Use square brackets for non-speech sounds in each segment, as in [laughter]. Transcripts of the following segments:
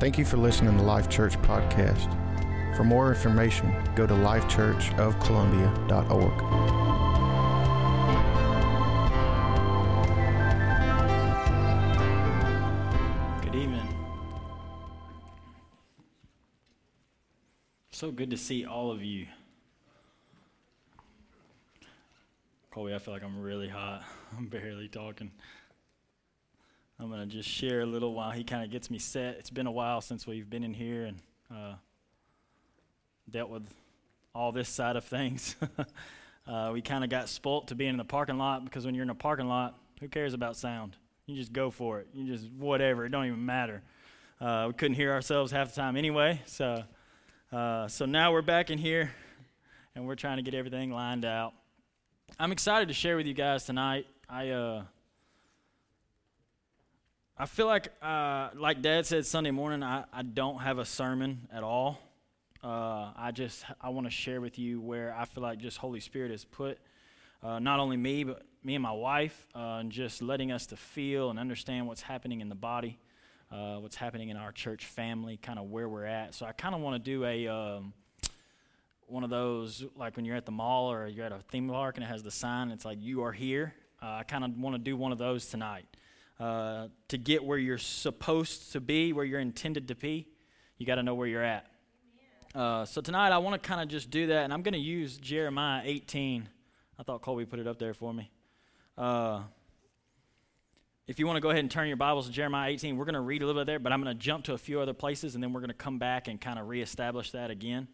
Thank you for listening to Life Church Podcast. For more information, go to lifechurchofcolumbia.org. Good evening. So good to see all of you. Colby, I feel like I'm really hot. I'm barely talking. I'm going to just share a little while he kind of gets me set. It's been a while since we've been in here and uh, dealt with all this side of things. [laughs] uh, we kind of got spoilt to being in the parking lot because when you're in a parking lot, who cares about sound? You just go for it. You just whatever. It don't even matter. Uh, we couldn't hear ourselves half the time anyway. So, uh, so now we're back in here, and we're trying to get everything lined out. I'm excited to share with you guys tonight. I uh, I feel like uh, like Dad said Sunday morning. I, I don't have a sermon at all. Uh, I just I want to share with you where I feel like just Holy Spirit has put uh, not only me but me and my wife, uh, and just letting us to feel and understand what's happening in the body, uh, what's happening in our church family, kind of where we're at. So I kind of want to do a um, one of those like when you're at the mall or you're at a theme park and it has the sign. It's like you are here. Uh, I kind of want to do one of those tonight uh, to get where you're supposed to be, where you're intended to be. You got to know where you're at. Uh, so tonight I want to kind of just do that, and I'm going to use Jeremiah 18. I thought Colby put it up there for me. Uh, if you want to go ahead and turn your Bibles to Jeremiah 18, we're going to read a little bit there, but I'm going to jump to a few other places, and then we're going to come back and kind of reestablish that again.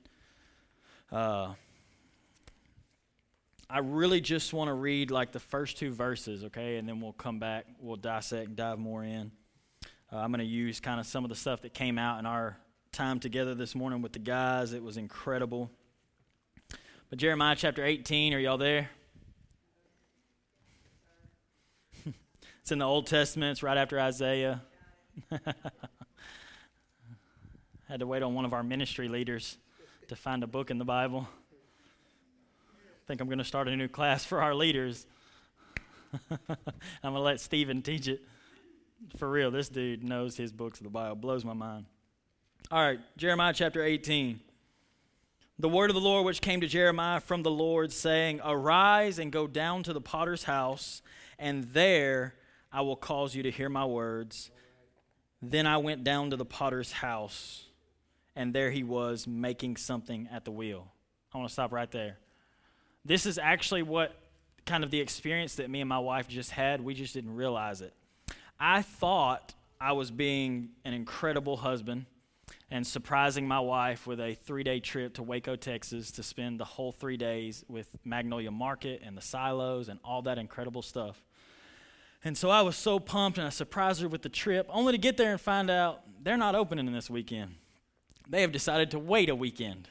Uh, I really just want to read like the first two verses, okay, and then we'll come back, we'll dissect dive more in. Uh, I'm going to use kind of some of the stuff that came out in our time together this morning with the guys. It was incredible. But Jeremiah chapter 18, are y'all there? [laughs] it's in the Old Testament, it's right after Isaiah. [laughs] Had to wait on one of our ministry leaders to find a book in the Bible. Think I'm going to start a new class for our leaders. I'm going to let Stephen teach it. For real, this dude knows his books of the Bible. Blows my mind. All right, Jeremiah chapter 18. The word of the Lord which came to Jeremiah from the Lord, saying, Arise and go down to the potter's house, and there I will cause you to hear my words. Then I went down to the potter's house, and there he was making something at the wheel. I want to stop right there. This is actually what kind of the experience that me and my wife just had. We just didn't realize it. I thought I was being an incredible husband and surprising my wife with a three day trip to Waco, Texas to spend the whole three days with Magnolia Market and the silos and all that incredible stuff. And so I was so pumped and I surprised her with the trip, only to get there and find out they're not opening this weekend. They have decided to wait a weekend.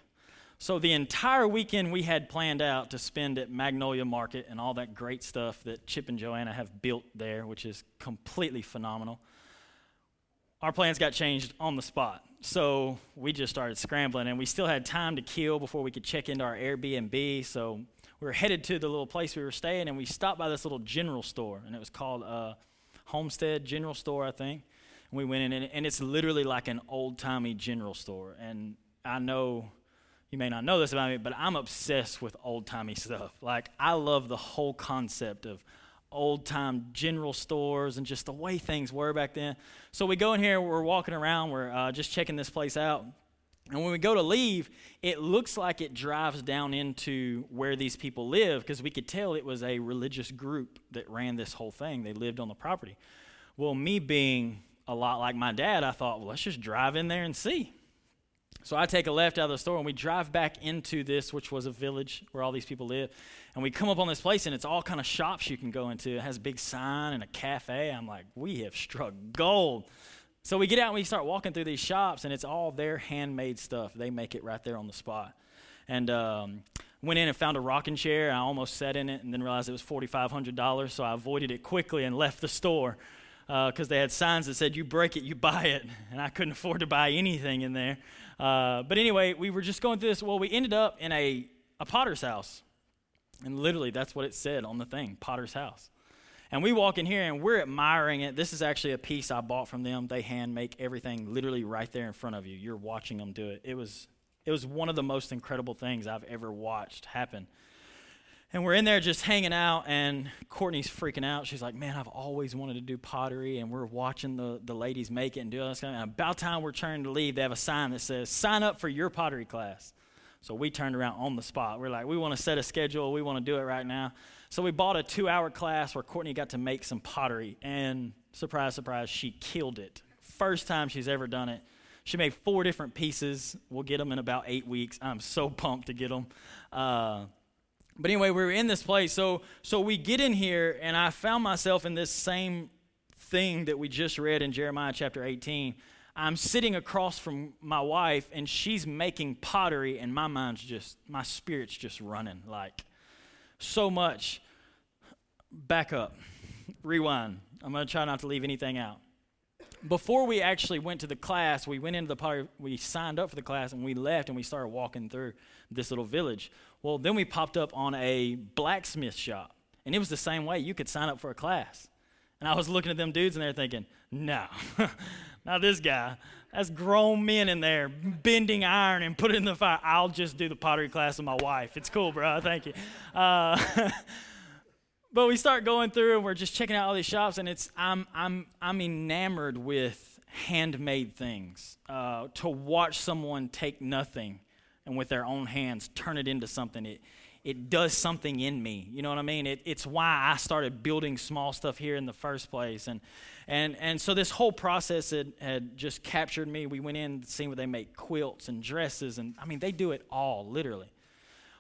So the entire weekend we had planned out to spend at Magnolia Market and all that great stuff that Chip and Joanna have built there, which is completely phenomenal our plans got changed on the spot. So we just started scrambling, and we still had time to kill before we could check into our Airbnb. So we were headed to the little place we were staying, and we stopped by this little general store, and it was called uh, Homestead General Store, I think. And we went in, and, and it's literally like an old timey general store. And I know you may not know this about me, but I'm obsessed with old timey stuff. Like, I love the whole concept of old time general stores and just the way things were back then. So we go in here, we're walking around, we're uh, just checking this place out. And when we go to leave, it looks like it drives down into where these people live because we could tell it was a religious group that ran this whole thing. They lived on the property. Well, me being a lot like my dad, I thought, well, let's just drive in there and see. So I take a left out of the store and we drive back into this, which was a village where all these people live. And we come up on this place and it's all kind of shops you can go into. It has a big sign and a cafe. I'm like, we have struck gold. So we get out and we start walking through these shops and it's all their handmade stuff. They make it right there on the spot. And um, went in and found a rocking chair. I almost sat in it and then realized it was $4,500. So I avoided it quickly and left the store because uh, they had signs that said, you break it, you buy it. [laughs] And I couldn't afford to buy anything in there. Uh, but anyway, we were just going through this. Well, we ended up in a, a potter's house. And literally, that's what it said on the thing Potter's house. And we walk in here and we're admiring it. This is actually a piece I bought from them. They hand make everything literally right there in front of you. You're watching them do it. It was it was one of the most incredible things I've ever watched happen. And we're in there just hanging out, and Courtney's freaking out. She's like, Man, I've always wanted to do pottery. And we're watching the, the ladies make it and do all this kind of And about time we're turning to leave, they have a sign that says, Sign up for your pottery class. So we turned around on the spot. We're like, We want to set a schedule. We want to do it right now. So we bought a two hour class where Courtney got to make some pottery. And surprise, surprise, she killed it. First time she's ever done it. She made four different pieces. We'll get them in about eight weeks. I'm so pumped to get them. Uh, but anyway, we were in this place. So, so we get in here, and I found myself in this same thing that we just read in Jeremiah chapter 18. I'm sitting across from my wife, and she's making pottery, and my mind's just, my spirit's just running like so much. Back up, rewind. I'm to try not to leave anything out. Before we actually went to the class, we went into the pottery, we signed up for the class, and we left, and we started walking through this little village. Well, then we popped up on a blacksmith shop, and it was the same way. You could sign up for a class. And I was looking at them dudes, and they're thinking, no, [laughs] not this guy. That's grown men in there bending iron and put it in the fire. I'll just do the pottery class with my wife. It's cool, bro. Thank you. Uh, [laughs] but we start going through, and we're just checking out all these shops, and it's I'm I'm I'm enamored with handmade things. Uh, to watch someone take nothing and with their own hands turn it into something. It, it does something in me. You know what I mean? It, it's why I started building small stuff here in the first place. And, and, and so this whole process had, had just captured me. We went in, seeing where they make quilts and dresses. And I mean, they do it all, literally.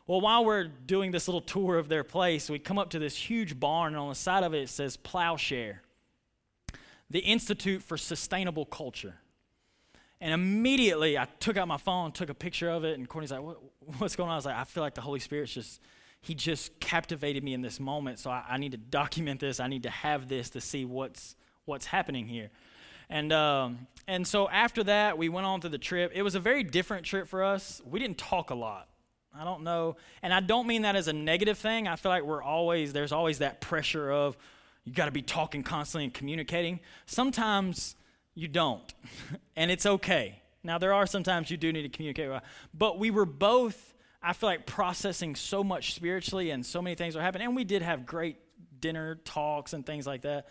Well, while we're doing this little tour of their place, we come up to this huge barn, and on the side of it, it says Ploughshare, the Institute for Sustainable Culture. And immediately I took out my phone, took a picture of it, and Courtney's like, what, [laughs] What's going on? I was like, I feel like the Holy Spirit's just, He just captivated me in this moment. So I, I need to document this. I need to have this to see what's, what's happening here. And, um, and so after that, we went on to the trip. It was a very different trip for us. We didn't talk a lot. I don't know. And I don't mean that as a negative thing. I feel like we're always, there's always that pressure of you got to be talking constantly and communicating. Sometimes you don't. [laughs] and it's okay. Now, there are sometimes you do need to communicate, with, but we were both, I feel like, processing so much spiritually and so many things were happening. And we did have great dinner talks and things like that.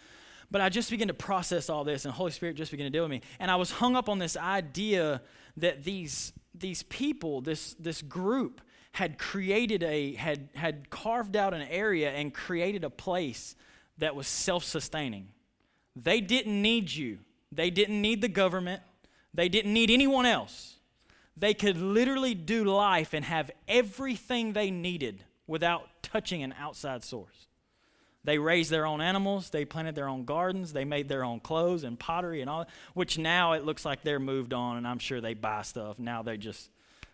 But I just began to process all this, and Holy Spirit just began to deal with me. And I was hung up on this idea that these, these people, this, this group, had created a, had, had carved out an area and created a place that was self sustaining. They didn't need you. They didn't need the government, they didn't need anyone else. They could literally do life and have everything they needed without touching an outside source. They raised their own animals, they planted their own gardens, they made their own clothes and pottery and all, which now it looks like they're moved on and I'm sure they buy stuff. Now they just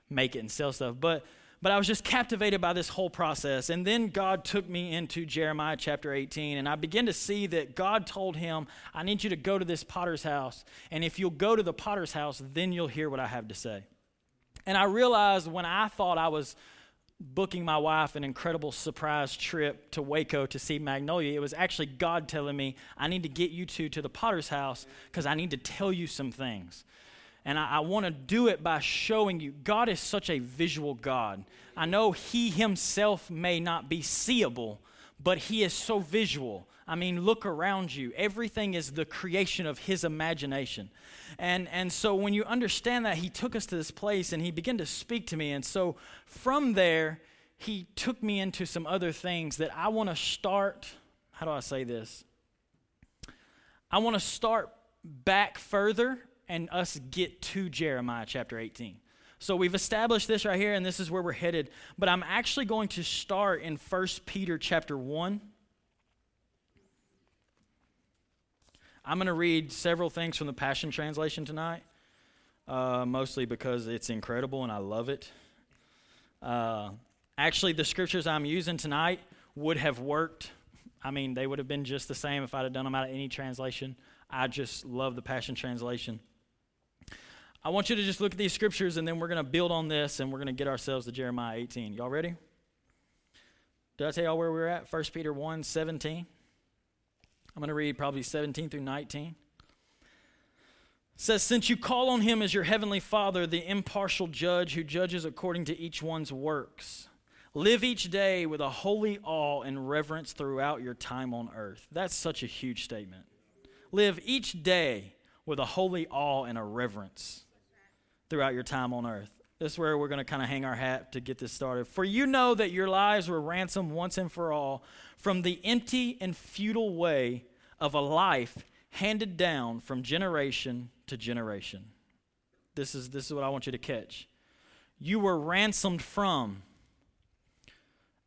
make it and sell stuff. But but I was just captivated by this whole process. And then God took me into Jeremiah chapter 18, and I began to see that God told him, I need you to go to this potter's house. And if you'll go to the potter's house, then you'll hear what I have to say. And I realized when I thought I was booking my wife an incredible surprise trip to Waco to see Magnolia, it was actually God telling me, I need to get you two to the potter's house because I need to tell you some things. And I, I want to do it by showing you God is such a visual God. I know He Himself may not be seeable, but He is so visual. I mean, look around you. Everything is the creation of His imagination. And, and so when you understand that, He took us to this place and He began to speak to me. And so from there, He took me into some other things that I want to start. How do I say this? I want to start back further and us get to Jeremiah chapter 18. So we've established this right here, and this is where we're headed. But I'm actually going to start in 1 Peter chapter 1. I'm going to read several things from the Passion Translation tonight, uh, mostly because it's incredible and I love it. Uh, actually, the scriptures I'm using tonight would have worked. I mean, they would have been just the same if I'd have done them out of any translation. I just love the Passion Translation. I want you to just look at these scriptures and then we're going to build on this and we're going to get ourselves to Jeremiah 18. Y'all ready? Did I tell y'all where we are at? 1 Peter 1 17. I'm going to read probably 17 through 19 says, Since you call on him as your heavenly Father, the impartial judge who judges according to each one's works, live each day with a holy awe and reverence throughout your time on earth. That's such a huge statement. Live each day with a holy awe and a reverence throughout your time on earth. This is where we're going to kind of hang our hat to get this started. For you know that your lives were ransomed once and for all from the empty and futile way of a life handed down from generation to generation. This is, this is what I want you to catch. You were ransomed from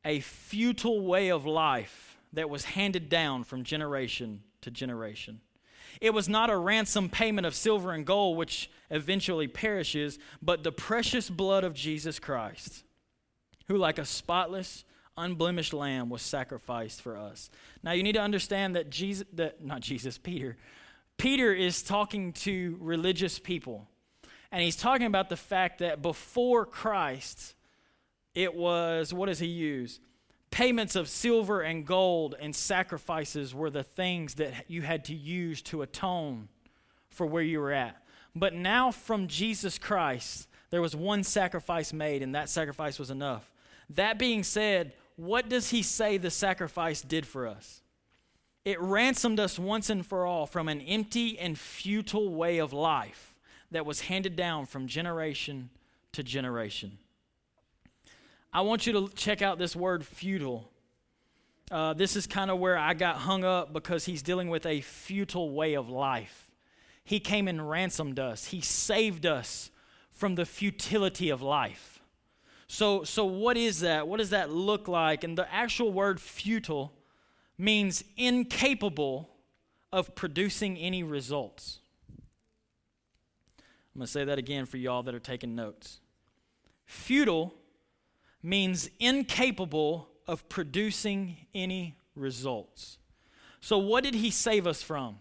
a futile way of life that was handed down from generation to generation. It was not a ransom payment of silver and gold, which eventually perishes, but the precious blood of Jesus Christ, who, like a spotless, unblemished lamb, was sacrificed for us. Now, you need to understand that Jesus, that, not Jesus, Peter, Peter is talking to religious people, and he's talking about the fact that before Christ, it was, what does he use? Payments of silver and gold and sacrifices were the things that you had to use to atone for where you were at. But now, from Jesus Christ, there was one sacrifice made, and that sacrifice was enough. That being said, what does he say the sacrifice did for us? It ransomed us once and for all from an empty and futile way of life that was handed down from generation to generation. I want you to check out this word futile. Uh, this is kind of where I got hung up because he's dealing with a futile way of life. He came and ransomed us, he saved us from the futility of life. So, so what is that? What does that look like? And the actual word futile means incapable of producing any results. I'm going to say that again for y'all that are taking notes. Futile means incapable of producing any results. So, what did he save us from?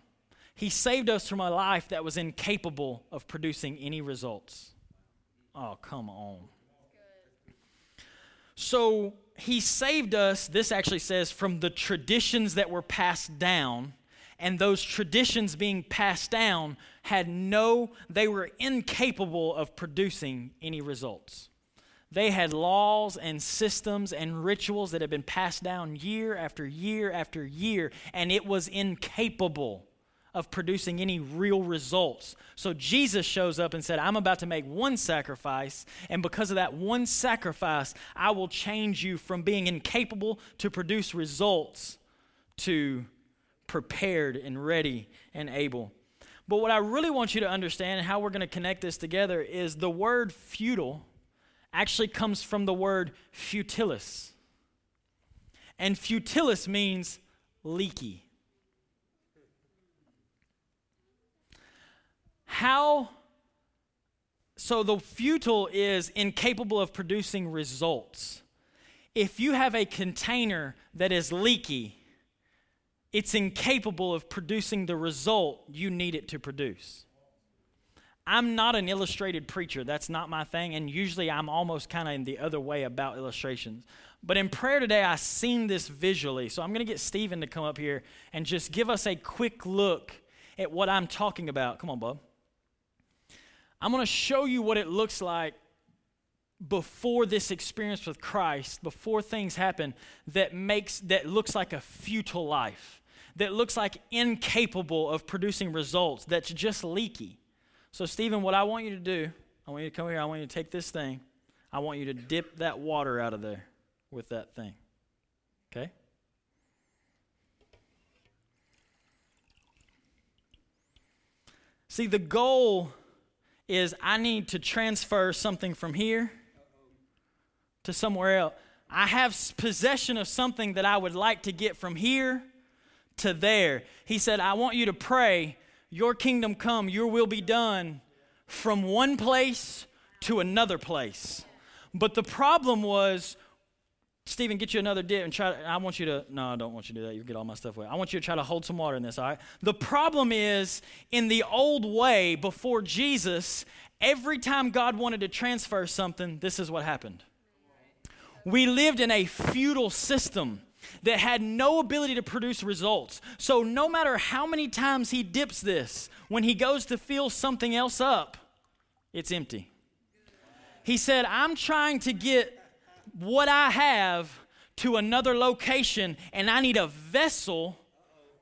He saved us from a life that was incapable of producing any results. Oh, come on. So, he saved us, this actually says, from the traditions that were passed down. And those traditions being passed down had no, they were incapable of producing any results. They had laws and systems and rituals that had been passed down year after year after year, and it was incapable of producing any real results. So Jesus shows up and said, I'm about to make one sacrifice, and because of that one sacrifice, I will change you from being incapable to produce results to prepared and ready and able. But what I really want you to understand and how we're going to connect this together is the word futile actually comes from the word futilis. And futilis means leaky. How, so the futile is incapable of producing results. If you have a container that is leaky, it's incapable of producing the result you need it to produce. I'm not an illustrated preacher. That's not my thing. And usually I'm almost kind of in the other way about illustrations. But in prayer today, I seen this visually. So I'm going to get Stephen to come up here and just give us a quick look at what I'm talking about. Come on, bub. I'm going to show you what it looks like before this experience with Christ, before things happen that makes that looks like a futile life, that looks like incapable of producing results, that's just leaky. So Stephen, what I want you to do, I want you to come here, I want you to take this thing. I want you to dip that water out of there with that thing. Okay? See, the goal is I need to transfer something from here to somewhere else. I have possession of something that I would like to get from here to there. He said, I want you to pray, Your kingdom come, Your will be done from one place to another place. But the problem was Stephen, get you another dip and try. I want you to. No, I don't want you to do that. You get all my stuff away. I want you to try to hold some water in this. All right. The problem is in the old way before Jesus. Every time God wanted to transfer something, this is what happened. We lived in a futile system that had no ability to produce results. So, no matter how many times he dips this, when he goes to fill something else up, it's empty. He said, I'm trying to get what I have to another location, and I need a vessel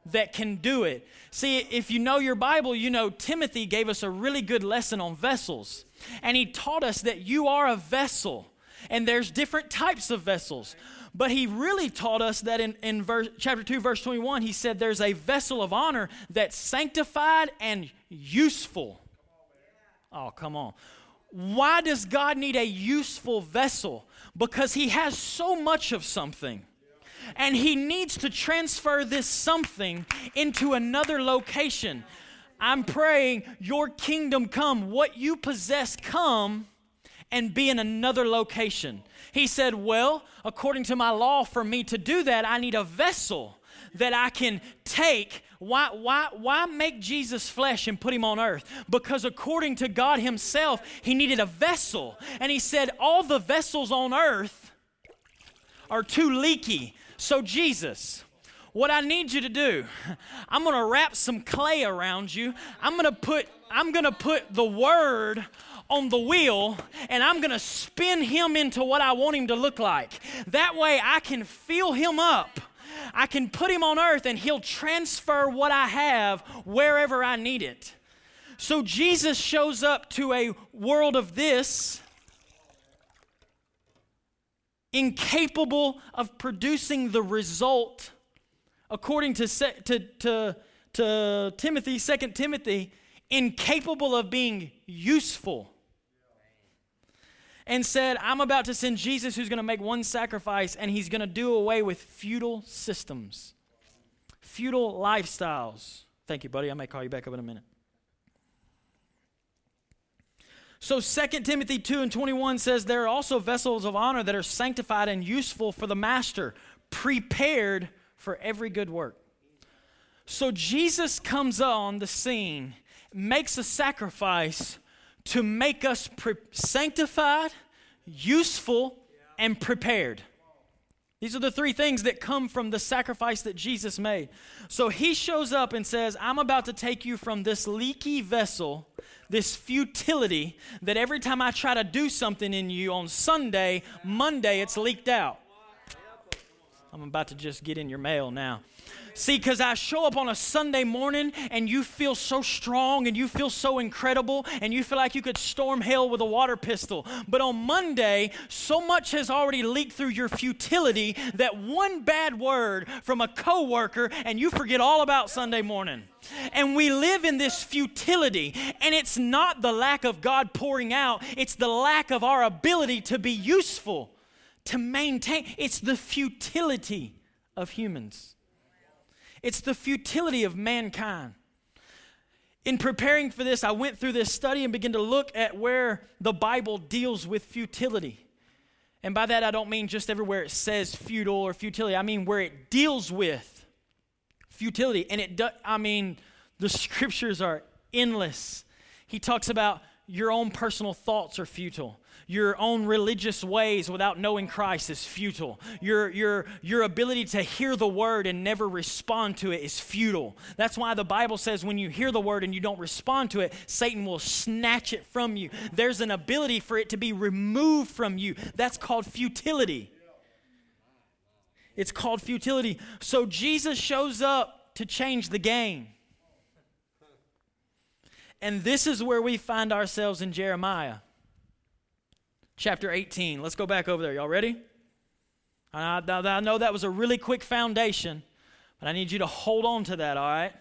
that can do it. See, if you know your Bible, you know Timothy gave us a really good lesson on vessels. And he taught us that you are a vessel, and there's different types of vessels. But he really taught us that in, in verse, chapter 2, verse 21, he said there's a vessel of honor that's sanctified and useful. Oh, come on. Why does God need a useful vessel? Because he has so much of something and he needs to transfer this something into another location. I'm praying your kingdom come, what you possess come and be in another location. He said, Well, according to my law, for me to do that, I need a vessel that I can take. Why, why, why make Jesus flesh and put him on earth? Because according to God Himself, He needed a vessel. And He said, All the vessels on earth are too leaky. So, Jesus, what I need you to do, I'm going to wrap some clay around you. I'm going to put I'm going to put the word on the wheel and I'm going to spin him into what I want him to look like. That way I can fill him up. I can put him on earth and he'll transfer what I have wherever I need it. So Jesus shows up to a world of this incapable of producing the result according to, to, to, to timothy 2 timothy incapable of being useful and said i'm about to send jesus who's going to make one sacrifice and he's going to do away with futile systems futile lifestyles. Thank you buddy. I may call you back up in a minute. So 2 Timothy 2 and 21 says there are also vessels of honor that are sanctified and useful for the master, prepared for every good work. So Jesus comes on the scene, makes a sacrifice to make us pre- sanctified, useful, and prepared. These are the three things that come from the sacrifice that Jesus made. So he shows up and says, I'm about to take you from this leaky vessel this futility that every time I try to do something in you on Sunday, Monday, it's leaked out. I'm about to just get in your mail now. See, because I show up on a Sunday morning and you feel so strong and you feel so incredible and you feel like you could storm hell with a water pistol. But on Monday, so much has already leaked through your futility that one bad word from a coworker and you forget all about Sunday morning. And we live in this futility, and it's not the lack of God pouring out, it's the lack of our ability to be useful, to maintain. It's the futility of humans. It's the futility of mankind. In preparing for this, I went through this study and began to look at where the Bible deals with futility. And by that, I don't mean just everywhere it says futile or futility. I mean where it deals with futility. And it, do, I mean, the scriptures are endless. He talks about your own personal thoughts are futile your own religious ways without knowing Christ is futile. Your, your, your ability to hear the word and never respond to it is futile. That's why the Bible says when you hear the word and you don't respond to it, Satan will snatch it from you. There's an ability for it to be removed from you. That's called futility. It's called futility. So Jesus shows up to change the game. And this is where we find ourselves in Jeremiah chapter 18. Let's go back over there. Y'all ready? I, I, know that was a really quick foundation, but I need you to hold on to that, all right?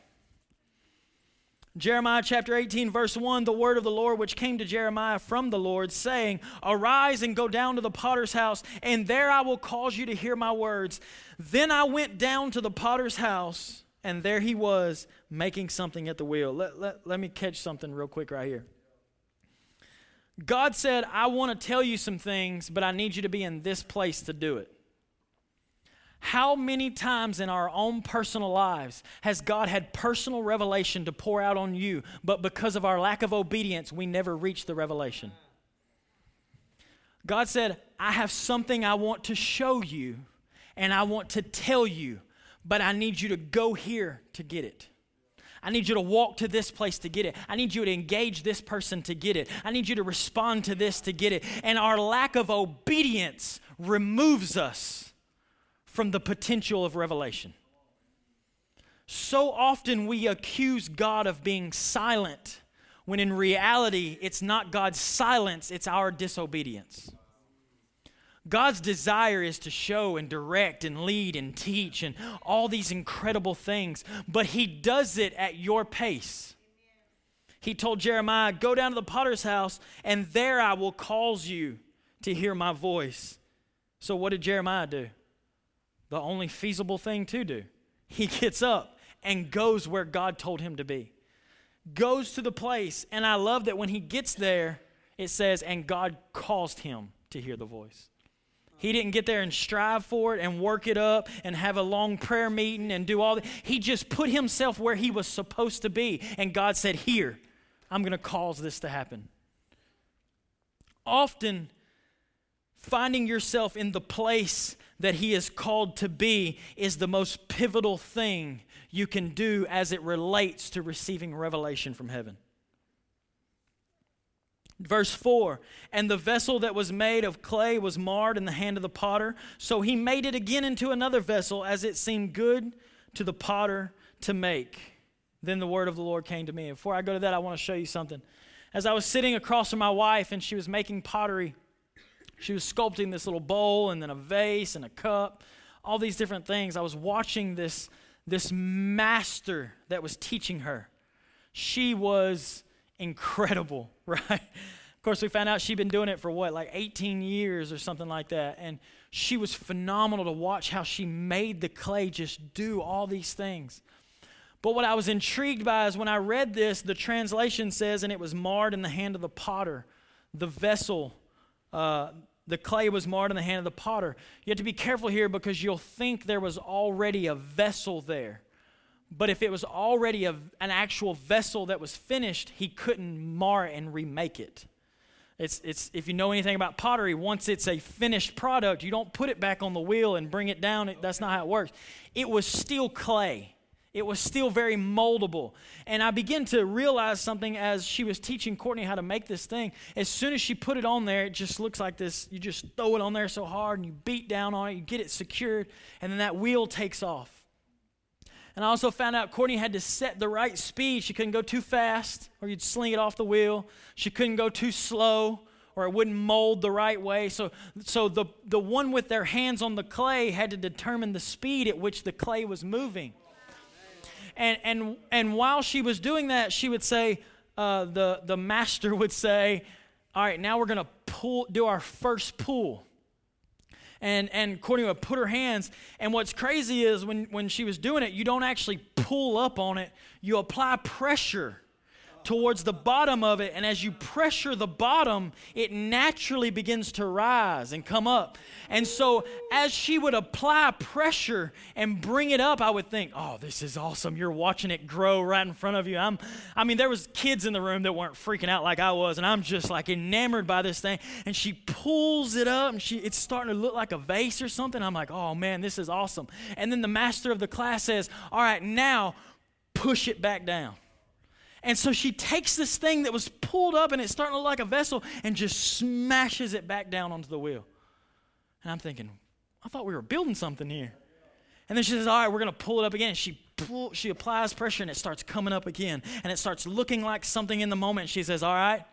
Jeremiah chapter 18, verse 1 The word of the Lord which came to Jeremiah from the Lord, saying, Arise and go down to the potter's house, and there I will cause you to hear my words. Then I went down to the potter's house, and there he was making something at the wheel. Let, let, let me catch something real quick right here. God said, I want to tell you some things, but I need you to be in this place to do it. How many times in our own personal lives has God had personal revelation to pour out on you, but because of our lack of obedience, we never reached the revelation? God said, I have something I want to show you, and I want to tell you, but I need you to go here to get it. I need you to walk to this place to get it. I need you to engage this person to get it. I need you to respond to this to get it. And our lack of obedience removes us from the potential of revelation. So often we accuse God of being silent when in reality it's not God's silence, it's our disobedience. God's desire is to show and direct and lead and teach and all these incredible things, but He does it at your pace. He told Jeremiah, Go down to the potter's house, and there I will cause you to hear my voice. So, what did Jeremiah do? The only feasible thing to do. He gets up and goes where God told him to be. Goes to the place, and I love that when he gets there, it says, And God caused him to hear the voice. He didn't get there and strive for it and work it up and have a long prayer meeting and do all that. He just put himself where he was supposed to be. And God said, Here, I'm going to cause this to happen. Often, finding yourself in the place that He is called to be is the most pivotal thing you can do as it relates to receiving revelation from heaven. Verse 4 And the vessel that was made of clay was marred in the hand of the potter. So he made it again into another vessel as it seemed good to the potter to make. Then the word of the Lord came to me. Before I go to that, I want to show you something. As I was sitting across from my wife and she was making pottery, she was sculpting this little bowl and then a vase and a cup, all these different things. I was watching this, this master that was teaching her. She was incredible, [laughs] right? Of course, we found out she'd been doing it for what, like 18 years or something like that. And she was phenomenal to watch how she made the clay just do all these things. But what I was intrigued by is when I read this, the translation says, and it was marred in the hand of the potter. The vessel, uh, the clay was marred in the hand of the potter. You have to be careful here because you'll think there was already a vessel there. But if it was already a, an actual vessel that was finished, he couldn't mar and remake it. It's, it's, if you know anything about pottery, once it's a finished product, you don't put it back on the wheel and bring it down. That's not how it works. It was still clay. It was still very moldable. And I began to realize something as she was teaching Courtney how to make this thing. As soon as she put it on there, it just looks like this. You just throw it on there so hard and you beat down on it, you get it secured, and then that wheel takes off. And I also found out Courtney had to set the right speed. She couldn't go too fast or you'd sling it off the wheel. She couldn't go too slow or it wouldn't mold the right way. So, so the, the one with their hands on the clay had to determine the speed at which the clay was moving. And, and, and while she was doing that, she would say, uh, the, the master would say, All right, now we're going to pull, do our first pull and and Courtney would put her hands. And what's crazy is when when she was doing it, you don't actually pull up on it. You apply pressure towards the bottom of it. And as you pressure the bottom, it naturally begins to rise and come up. And so, as she would apply pressure and bring it up, I would think, oh, this is awesome. You're watching it grow right in front of you. I'm, I mean, there was kids in the room that weren't freaking out like I was, and I'm just like enamored by this thing. And she pulls it up, and she, it's starting to look like a vase or something. I'm like, oh, man, this is awesome. And then the master of the class says, all right, now push it back down. And so she takes this thing that was pulled up and it's starting to look like a vessel and just smashes it back down onto the wheel. And I'm thinking, I thought we were building something here. And then she says, All right, we're going to pull it up again. She pull, she applies pressure and it starts coming up again. And it starts looking like something in the moment. She says, All right,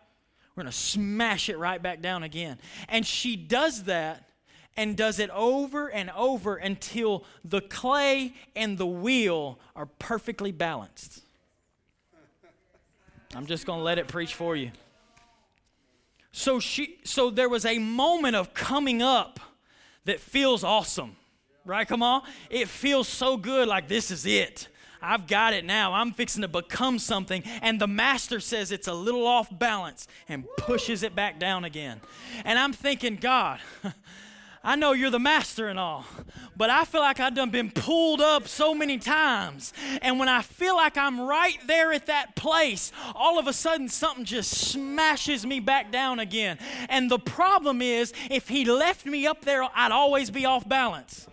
we're going to smash it right back down again. And she does that and does it over and over until the clay and the wheel are perfectly balanced. I'm just going to let it preach for you. So she so there was a moment of coming up that feels awesome. Right? Come on. It feels so good like this is it. I've got it now. I'm fixing to become something. And the master says it's a little off balance and pushes it back down again. And I'm thinking, God, [laughs] I know you're the master and all, but I feel like I've done been pulled up so many times. And when I feel like I'm right there at that place, all of a sudden something just smashes me back down again. And the problem is, if he left me up there, I'd always be off balance.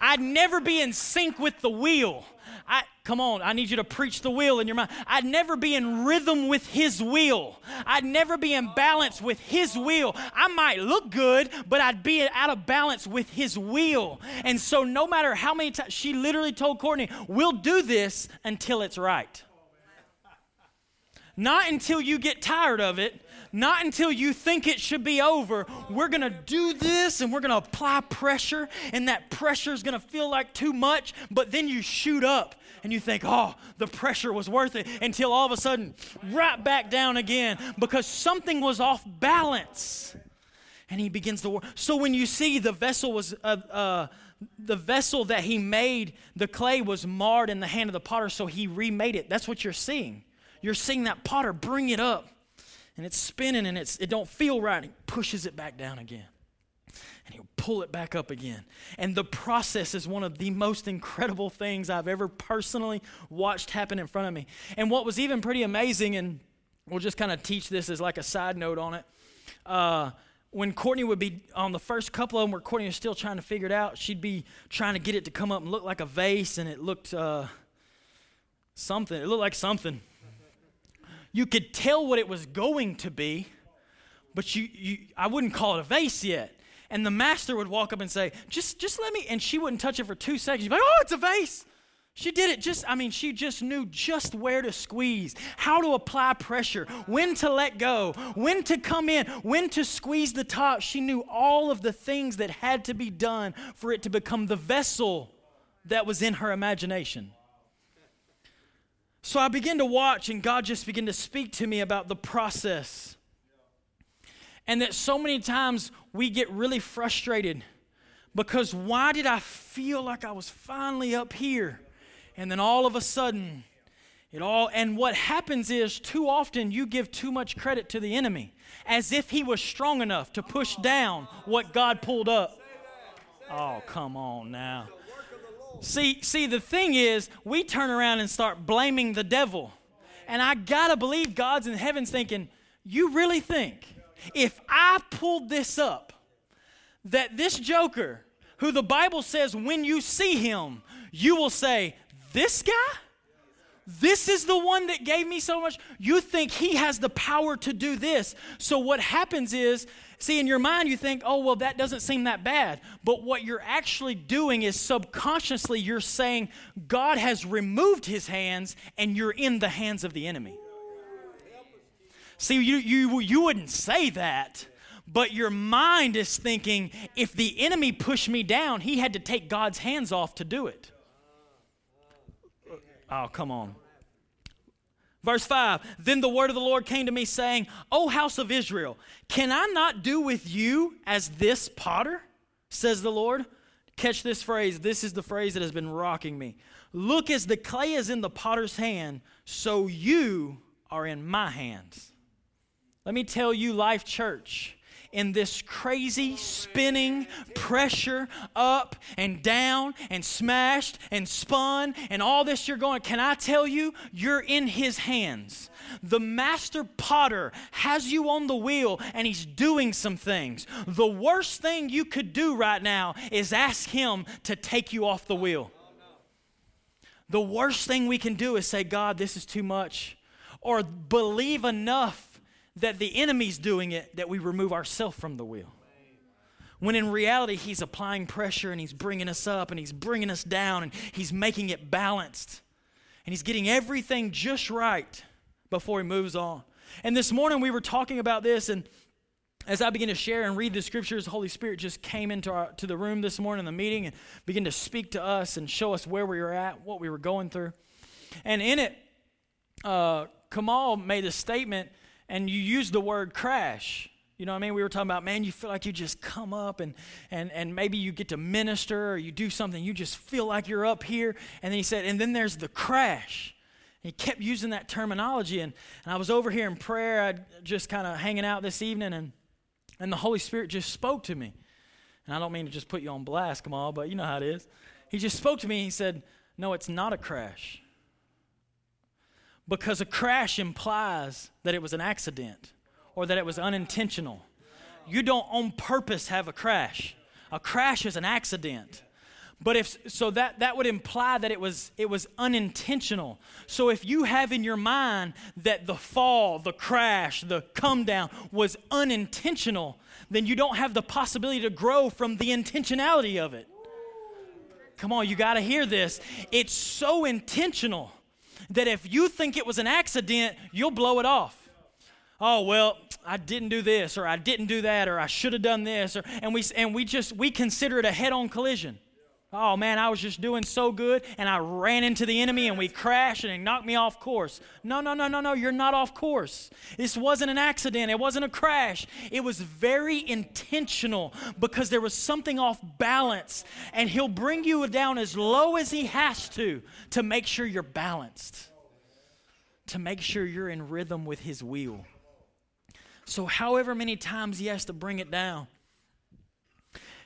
I'd never be in sync with the wheel. I, come on, I need you to preach the will in your mind. I'd never be in rhythm with His will. I'd never be in balance with His will. I might look good, but I'd be out of balance with His will. And so, no matter how many times, she literally told Courtney, We'll do this until it's right. Not until you get tired of it, not until you think it should be over. We're going to do this and we're going to apply pressure, and that pressure is going to feel like too much, but then you shoot up and you think, oh, the pressure was worth it until all of a sudden, right back down again because something was off balance. And he begins to work. So when you see the vessel was. Uh, uh, the vessel that he made, the clay was marred in the hand of the potter, so he remade it. That's what you're seeing. You're seeing that potter bring it up and it's spinning and it's, it don't feel right. He pushes it back down again. And he'll pull it back up again. And the process is one of the most incredible things I've ever personally watched happen in front of me. And what was even pretty amazing, and we'll just kind of teach this as like a side note on it. Uh, when Courtney would be on the first couple of them where Courtney was still trying to figure it out, she'd be trying to get it to come up and look like a vase, and it looked uh, something. It looked like something you could tell what it was going to be, but you, you I wouldn't call it a vase yet. And the master would walk up and say, just, just let me, and she wouldn't touch it for two seconds. She'd be like, oh, it's a vase. She did it just, I mean, she just knew just where to squeeze, how to apply pressure, when to let go, when to come in, when to squeeze the top. She knew all of the things that had to be done for it to become the vessel that was in her imagination. So I began to watch, and God just began to speak to me about the process. And that so many times we get really frustrated because why did I feel like I was finally up here? And then all of a sudden, it all, and what happens is too often you give too much credit to the enemy as if he was strong enough to push down what God pulled up. Oh, come on now. See, see, the thing is, we turn around and start blaming the devil. And I gotta believe God's in heaven's thinking, you really think if I pulled this up, that this joker, who the Bible says when you see him, you will say, This guy? This is the one that gave me so much. You think he has the power to do this. So, what happens is See, in your mind, you think, oh, well, that doesn't seem that bad. But what you're actually doing is subconsciously, you're saying, God has removed his hands and you're in the hands of the enemy. See, you, you, you wouldn't say that, but your mind is thinking, if the enemy pushed me down, he had to take God's hands off to do it. Oh, come on. Verse 5 Then the word of the Lord came to me, saying, O house of Israel, can I not do with you as this potter? says the Lord. Catch this phrase. This is the phrase that has been rocking me. Look as the clay is in the potter's hand, so you are in my hands. Let me tell you, Life Church, in this crazy spinning pressure up and down and smashed and spun and all this you're going, can I tell you, you're in his hands. The master potter has you on the wheel and he's doing some things. The worst thing you could do right now is ask him to take you off the wheel. The worst thing we can do is say, God, this is too much. Or believe enough that the enemy's doing it that we remove ourselves from the wheel. When in reality, he's applying pressure and he's bringing us up and he's bringing us down and he's making it balanced. And he's getting everything just right before he moves on. And this morning we were talking about this, and as I began to share and read the scriptures, the Holy Spirit just came into our, to the room this morning in the meeting and began to speak to us and show us where we were at, what we were going through. And in it, uh, Kamal made a statement and you use the word crash. You know what I mean? We were talking about, man, you feel like you just come up and, and, and maybe you get to minister or you do something, you just feel like you're up here. And then he said, and then there's the crash. And he kept using that terminology. And, and I was over here in prayer, I just kind of hanging out this evening, and, and the Holy Spirit just spoke to me. And I don't mean to just put you on blast, on, but you know how it is. He just spoke to me. He said, No, it's not a crash because a crash implies that it was an accident or that it was unintentional. You don't on purpose have a crash. A crash is an accident. But if so that that would imply that it was it was unintentional. So if you have in your mind that the fall, the crash, the come down was unintentional, then you don't have the possibility to grow from the intentionality of it. Come on, you got to hear this. It's so intentional that if you think it was an accident, you'll blow it off. Oh, well, I didn't do this or I didn't do that or I should have done this or and we and we just we consider it a head-on collision. Oh man, I was just doing so good and I ran into the enemy and we crashed and it knocked me off course. No, no, no, no, no, you're not off course. This wasn't an accident, it wasn't a crash. It was very intentional because there was something off balance and he'll bring you down as low as he has to to make sure you're balanced. To make sure you're in rhythm with his wheel. So however many times he has to bring it down.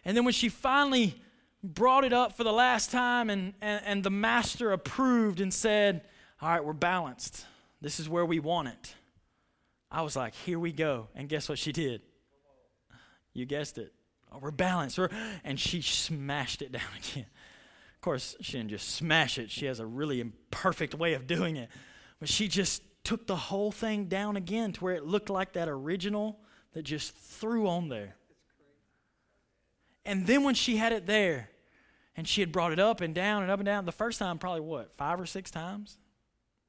And then when she finally brought it up for the last time, and, and, and the master approved and said, All right, we're balanced. This is where we want it. I was like, Here we go. And guess what she did? You guessed it. Oh, we're balanced. And she smashed it down [laughs] again. Of course, she didn't just smash it, she has a really imperfect way of doing it. But she just took the whole thing down again to where it looked like that original that just threw on there. And then when she had it there, and she had brought it up and down and up and down. The first time, probably what, five or six times?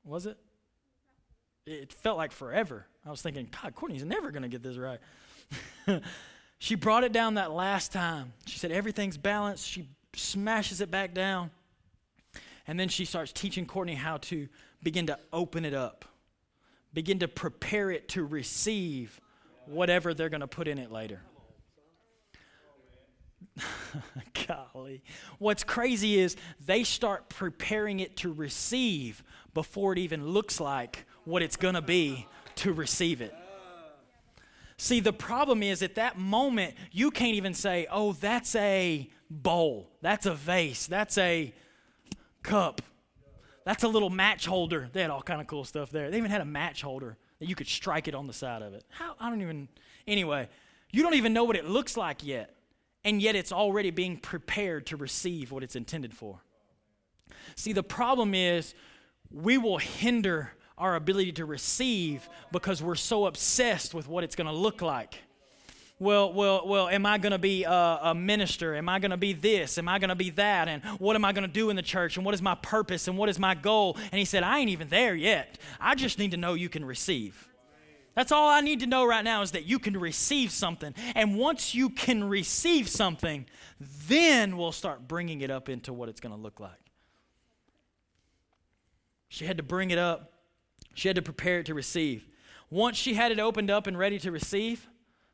Was it? It felt like forever. I was thinking, God, Courtney's never going to get this right. [laughs] she brought it down that last time. She said, everything's balanced. She smashes it back down. And then she starts teaching Courtney how to begin to open it up, begin to prepare it to receive whatever they're going to put in it later. [laughs] Golly. What's crazy is they start preparing it to receive before it even looks like what it's going to be to receive it. See, the problem is at that moment, you can't even say, oh, that's a bowl, that's a vase, that's a cup, that's a little match holder. They had all kind of cool stuff there. They even had a match holder that you could strike it on the side of it. How? I don't even, anyway, you don't even know what it looks like yet and yet it's already being prepared to receive what it's intended for. See, the problem is we will hinder our ability to receive because we're so obsessed with what it's going to look like. Well, well, well, am I going to be a, a, minister? Am I going to be this? Am I going to be that? And what am I going to do in the church? And what is my purpose? And what is my goal? And he said, I ain't even there yet. I just need to know you can receive. That's all I need to know right now is that you can receive something. And once you can receive something, then we'll start bringing it up into what it's going to look like. She had to bring it up, she had to prepare it to receive. Once she had it opened up and ready to receive,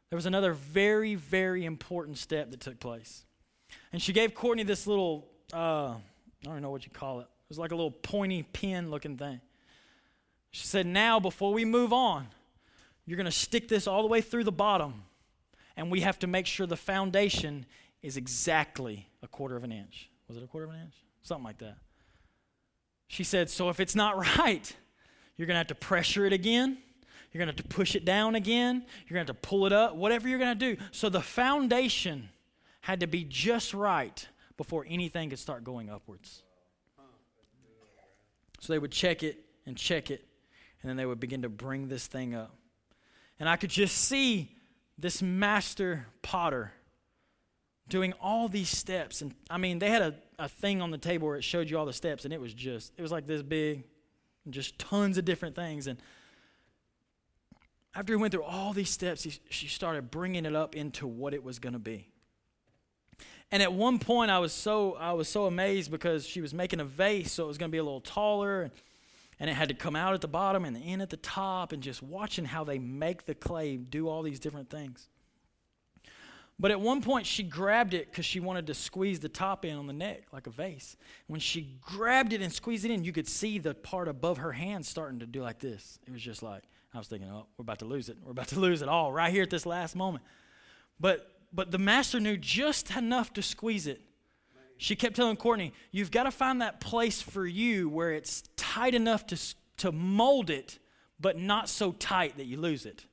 there was another very, very important step that took place. And she gave Courtney this little, uh, I don't know what you call it. It was like a little pointy pin looking thing. She said, Now, before we move on, you're going to stick this all the way through the bottom, and we have to make sure the foundation is exactly a quarter of an inch. Was it a quarter of an inch? Something like that. She said, So if it's not [laughs] right, you're going to have to pressure it again. You're going to have to push it down again. You're going to have to pull it up, whatever you're going to do. So the foundation had to be just right before anything could start going upwards. So they would check it and check it, and then they would begin to bring this thing up. And I could just see this master potter doing all these steps. And I mean, they had a, a thing on the table where it showed you all the steps, and it was just, it was like this big, just tons of different things. And after he went through all these steps, he, she started bringing it up into what it was going to be. And at one point, I was so I was so amazed because she was making a vase, so it was going to be a little taller. And and it had to come out at the bottom and in at the top, and just watching how they make the clay do all these different things. But at one point, she grabbed it because she wanted to squeeze the top in on the neck like a vase. When she grabbed it and squeezed it in, you could see the part above her hand starting to do like this. It was just like, I was thinking, oh, we're about to lose it. We're about to lose it all right here at this last moment. But, but the master knew just enough to squeeze it she kept telling Courtney, You've got to find that place for you where it's tight enough to, to mold it, but not so tight that you lose it.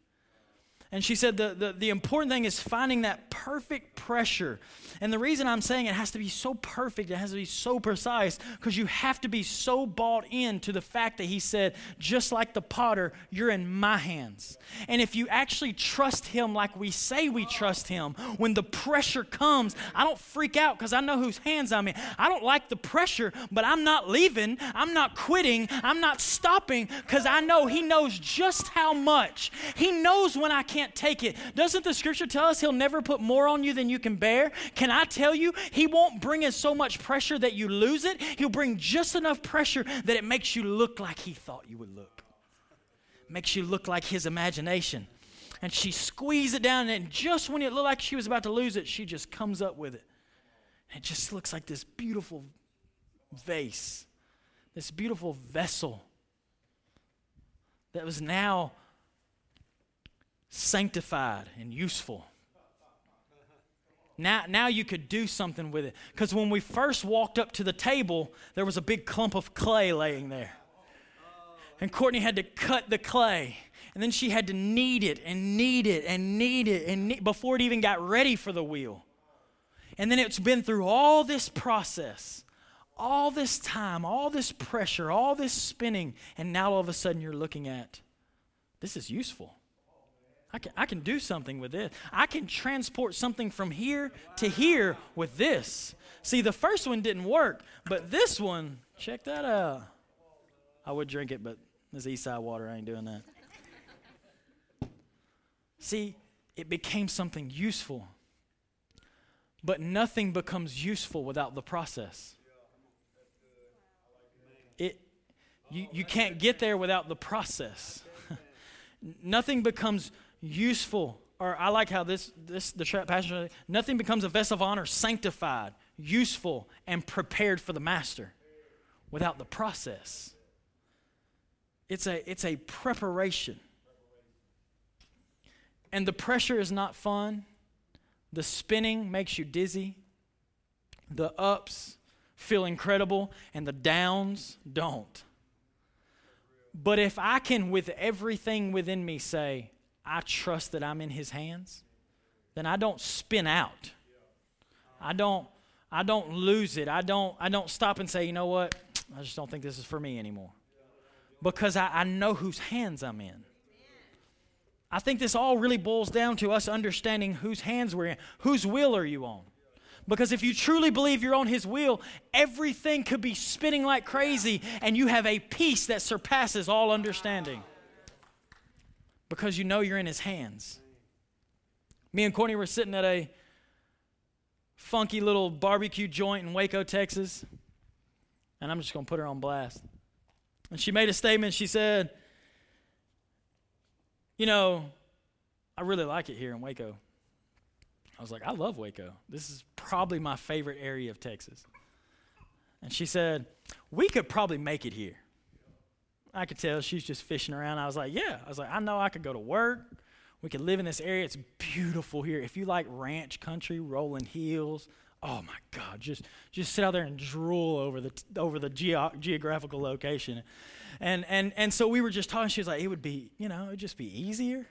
And she said the, the, the, important thing is finding that perfect pressure. And the reason I'm saying it has to be so perfect, it has to be so precise, because you have to be so bought in to the fact that he said, just like the potter, you're in my hands. And if you actually trust him like we say we trust him, when the pressure comes, I don't freak out because I know whose hands I'm in. I don't like the pressure, but I'm not leaving. I'm not quitting. I'm not stopping because I know he knows just how much. He knows when I can't can't take it. Doesn't the scripture tell us he'll never put more on you than you can bear? Can I tell you, he won't bring in so much pressure that you lose it. He'll bring just enough pressure that it makes you look like he thought you would look, makes you look like his imagination. And she squeezed it down, and just when it looked like she was about to lose it, she just comes up with it. It just looks like this beautiful vase, this beautiful vessel that was now sanctified and useful. Now, now you could do something with it. Because when we first walked up to the table, there was a big clump of clay laying there. And Courtney had to cut the clay. And then she had to knead it and knead it and knead it and knead, before it even got ready for the wheel. And then it's been through all this process, all this time, all this pressure, all this spinning, and now all of a sudden you're looking at this is useful. I can, I can do something with this. I can transport something from here to here with this. See, the first one didn't work, but this one, check that out. I would drink it, but this east side water, I ain't doing that. See, it became something useful. But nothing becomes useful without the process. It, you, you can't get there without the process. [laughs] nothing becomes useful, or I like how this, this the passion, nothing becomes a vessel of honor sanctified, useful, and prepared for the master without the process. It's a, it's a preparation. And the pressure is not fun. The spinning makes you dizzy. The ups feel incredible, and the downs don't. But if I can, with everything within me, say, I trust that I'm in his hands, then I don't spin out. I don't I don't lose it. I don't I don't stop and say, you know what? I just don't think this is for me anymore. Because I, I know whose hands I'm in. I think this all really boils down to us understanding whose hands we're in. Whose will are you on? Because if you truly believe you're on His will, everything could be spinning like crazy, and you have a peace that surpasses all understanding because you know you're in his hands. Me and Courtney were sitting at a funky little barbecue joint in Waco, Texas, and I'm just going to put her on blast. And she made a statement. She said, You know, I really like it here in Waco. I was like, I love Waco. This is probably my favorite area of Texas. And she said, We could probably make it here. I could tell she's just fishing around. I was like, yeah. I was like, I know I could go to work. We could live in this area. It's beautiful here. If you like ranch country, rolling hills, oh my God, just just sit out there and drool over the over the geo- geographical location. And and and so we were just talking. She was like, it would be, you know, it'd just be easier.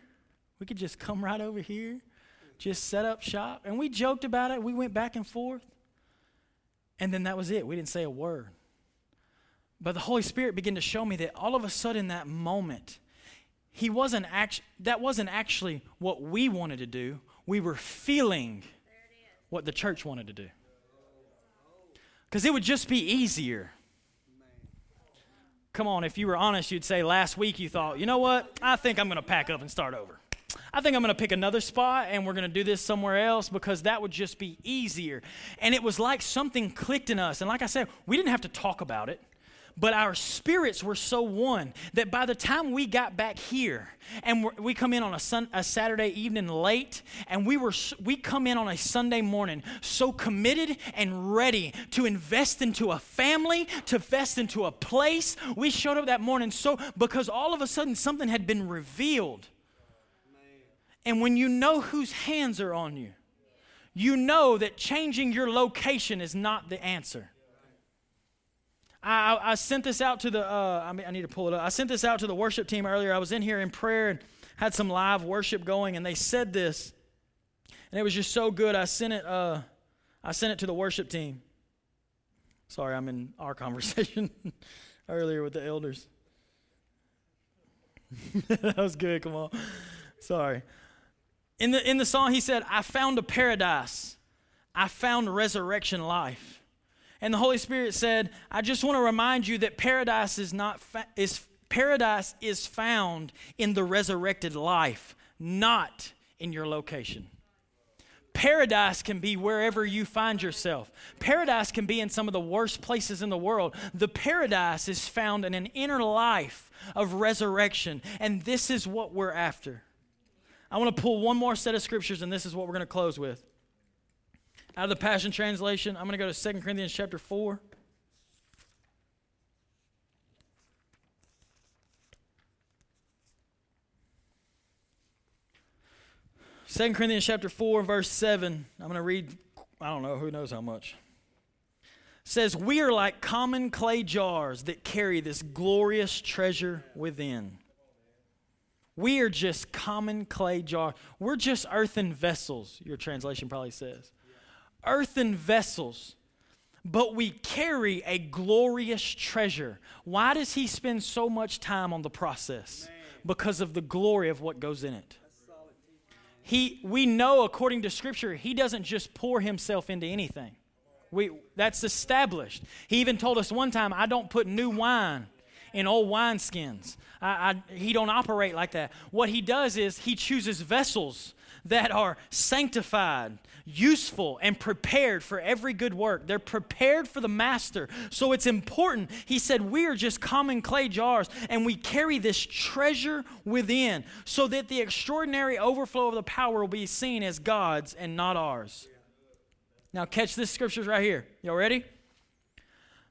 We could just come right over here, just set up shop. And we joked about it. We went back and forth. And then that was it. We didn't say a word. But the Holy Spirit began to show me that all of a sudden, that moment, he wasn't act- that wasn't actually what we wanted to do. We were feeling what the church wanted to do. Because it would just be easier. Come on, if you were honest, you'd say last week you thought, you know what? I think I'm going to pack up and start over. I think I'm going to pick another spot and we're going to do this somewhere else because that would just be easier. And it was like something clicked in us. And like I said, we didn't have to talk about it but our spirits were so one that by the time we got back here and we come in on a, sun, a saturday evening late and we were we come in on a sunday morning so committed and ready to invest into a family to invest into a place we showed up that morning so because all of a sudden something had been revealed. And when you know whose hands are on you you know that changing your location is not the answer I, I sent this out to the, uh, I, mean, I need to pull it up. I sent this out to the worship team earlier. I was in here in prayer, and had some live worship going, and they said this, and it was just so good. I sent it. Uh, I sent it to the worship team. Sorry, I'm in our [laughs] conversation [laughs] earlier with the elders. [laughs] that was good. Come on. Sorry. In the in the song, he said, "I found a paradise. I found resurrection life." And the Holy Spirit said, "I just want to remind you that paradise is not fa- is paradise is found in the resurrected life, not in your location." Paradise can be wherever you find yourself. Paradise can be in some of the worst places in the world. The paradise is found in an inner life of resurrection, and this is what we're after. I want to pull one more set of scriptures, and this is what we're going to close with. Out of the Passion Translation, I'm going to go to 2 Corinthians chapter 4. 2 Corinthians chapter 4, verse 7. I'm going to read, I don't know, who knows how much. says, We are like common clay jars that carry this glorious treasure within. We are just common clay jars. We're just earthen vessels, your translation probably says. Earthen vessels. But we carry a glorious treasure. Why does he spend so much time on the process? Because of the glory of what goes in it he, we know according to Scripture, he doesn't just pour himself into anything. We, that's established. He even told us one time, I don't put new wine in old wineskins. I, I, he don't operate like that. What he does is he chooses vessels that are sanctified, useful, and prepared for every good work. They're prepared for the master. So it's important. He said, We are just common clay jars, and we carry this treasure within so that the extraordinary overflow of the power will be seen as God's and not ours. Now, catch this scriptures right here. Y'all ready?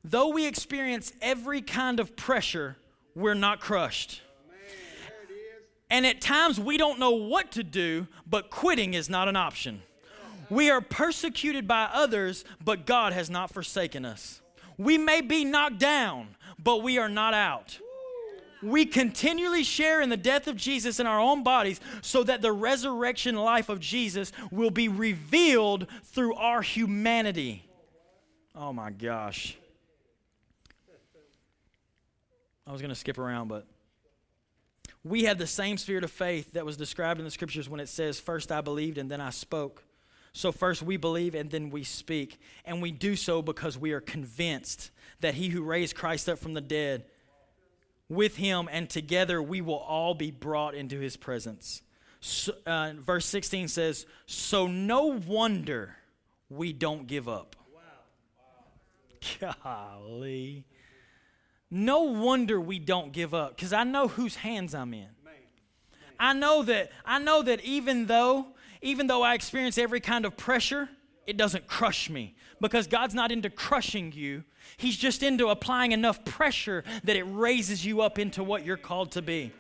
Though we experience every kind of pressure, we're not crushed. And at times we don't know what to do, but quitting is not an option. We are persecuted by others, but God has not forsaken us. We may be knocked down, but we are not out. We continually share in the death of Jesus in our own bodies so that the resurrection life of Jesus will be revealed through our humanity. Oh my gosh. I was going to skip around, but we have the same spirit of faith that was described in the scriptures when it says, First I believed and then I spoke. So, first we believe and then we speak. And we do so because we are convinced that he who raised Christ up from the dead, with him and together we will all be brought into his presence. So, uh, verse 16 says, So no wonder we don't give up. Wow. wow. [laughs] Golly. No wonder we don't give up because I know whose hands I'm in. I know that I know that even though even though I experience every kind of pressure, it doesn't crush me because God's not into crushing you. He's just into applying enough pressure that it raises you up into what you're called to be.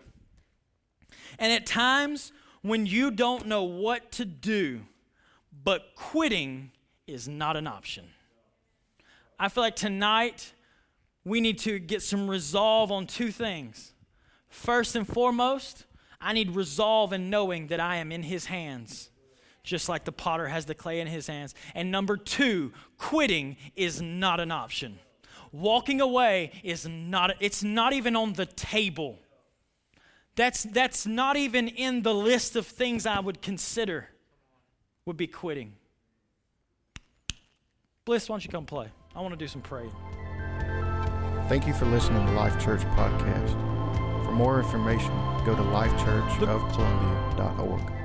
And at times when you don't know what to do, but quitting is not an option. I feel like tonight we need to get some resolve on two things. First and foremost, I need resolve in knowing that I am in His hands, just like the potter has the clay in his hands. And number two, quitting is not an option. Walking away is not, it's not even on the table. That's, that's not even in the list of things I would consider would be quitting. Bliss, why don't you come play? I want to do some praying. Thank you for listening to Life Church Podcast. For more information, go to lifechurchofcolumbia.com.